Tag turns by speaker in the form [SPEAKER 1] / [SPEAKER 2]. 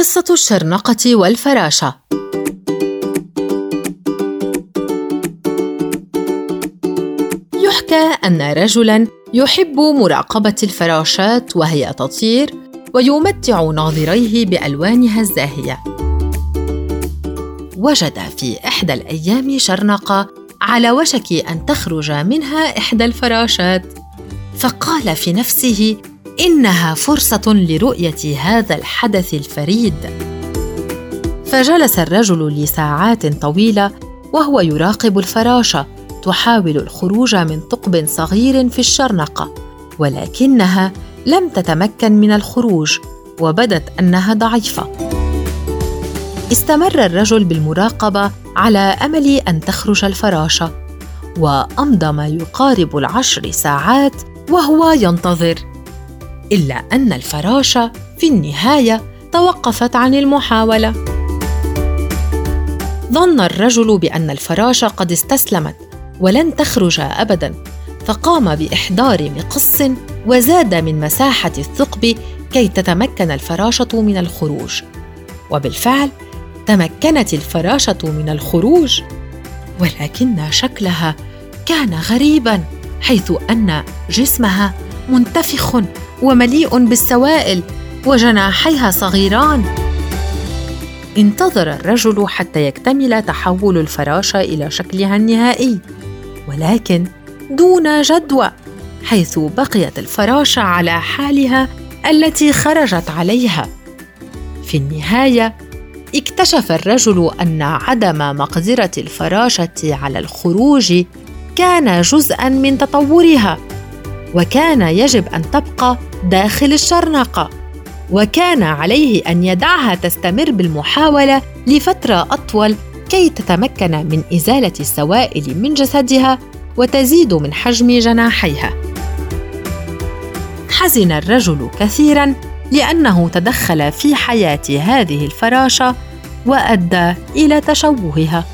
[SPEAKER 1] قصة الشرنقة والفراشة يحكى أن رجلاً يحب مراقبة الفراشات وهي تطير ويمتع ناظريه بألوانها الزاهية. وجد في إحدى الأيام شرنقة على وشك أن تخرج منها إحدى الفراشات، فقال في نفسه: إنها فرصة لرؤية هذا الحدث الفريد. فجلس الرجل لساعات طويلة وهو يراقب الفراشه تحاول الخروج من ثقب صغير في الشرنقه ولكنها لم تتمكن من الخروج وبدت أنها ضعيفة. استمر الرجل بالمراقبة على أمل أن تخرج الفراشه وأمضى ما يقارب العشر ساعات وهو ينتظر. إلا أن الفراشه في النهاية توقفت عن المحاولة. ظن الرجل بأن الفراشه قد استسلمت ولن تخرج ابدا فقام بإحضار مقص وزاد من مساحة الثقب كي تتمكن الفراشة من الخروج. وبالفعل تمكنت الفراشة من الخروج ولكن شكلها كان غريبا حيث أن جسمها منتفخ. ومليء بالسوائل وجناحيها صغيران. انتظر الرجل حتى يكتمل تحول الفراشه إلى شكلها النهائي ولكن دون جدوى حيث بقيت الفراشه على حالها التي خرجت عليها. في النهاية اكتشف الرجل أن عدم مقدره الفراشه على الخروج كان جزءا من تطورها. وكان يجب أن تبقى داخل الشرنقه وكان عليه أن يدعها تستمر بالمحاولة لفترة أطول كي تتمكن من إزالة السوائل من جسدها وتزيد من حجم جناحيها. حزن الرجل كثيرا لأنه تدخل في حياة هذه الفراشة وأدى إلى تشوهها.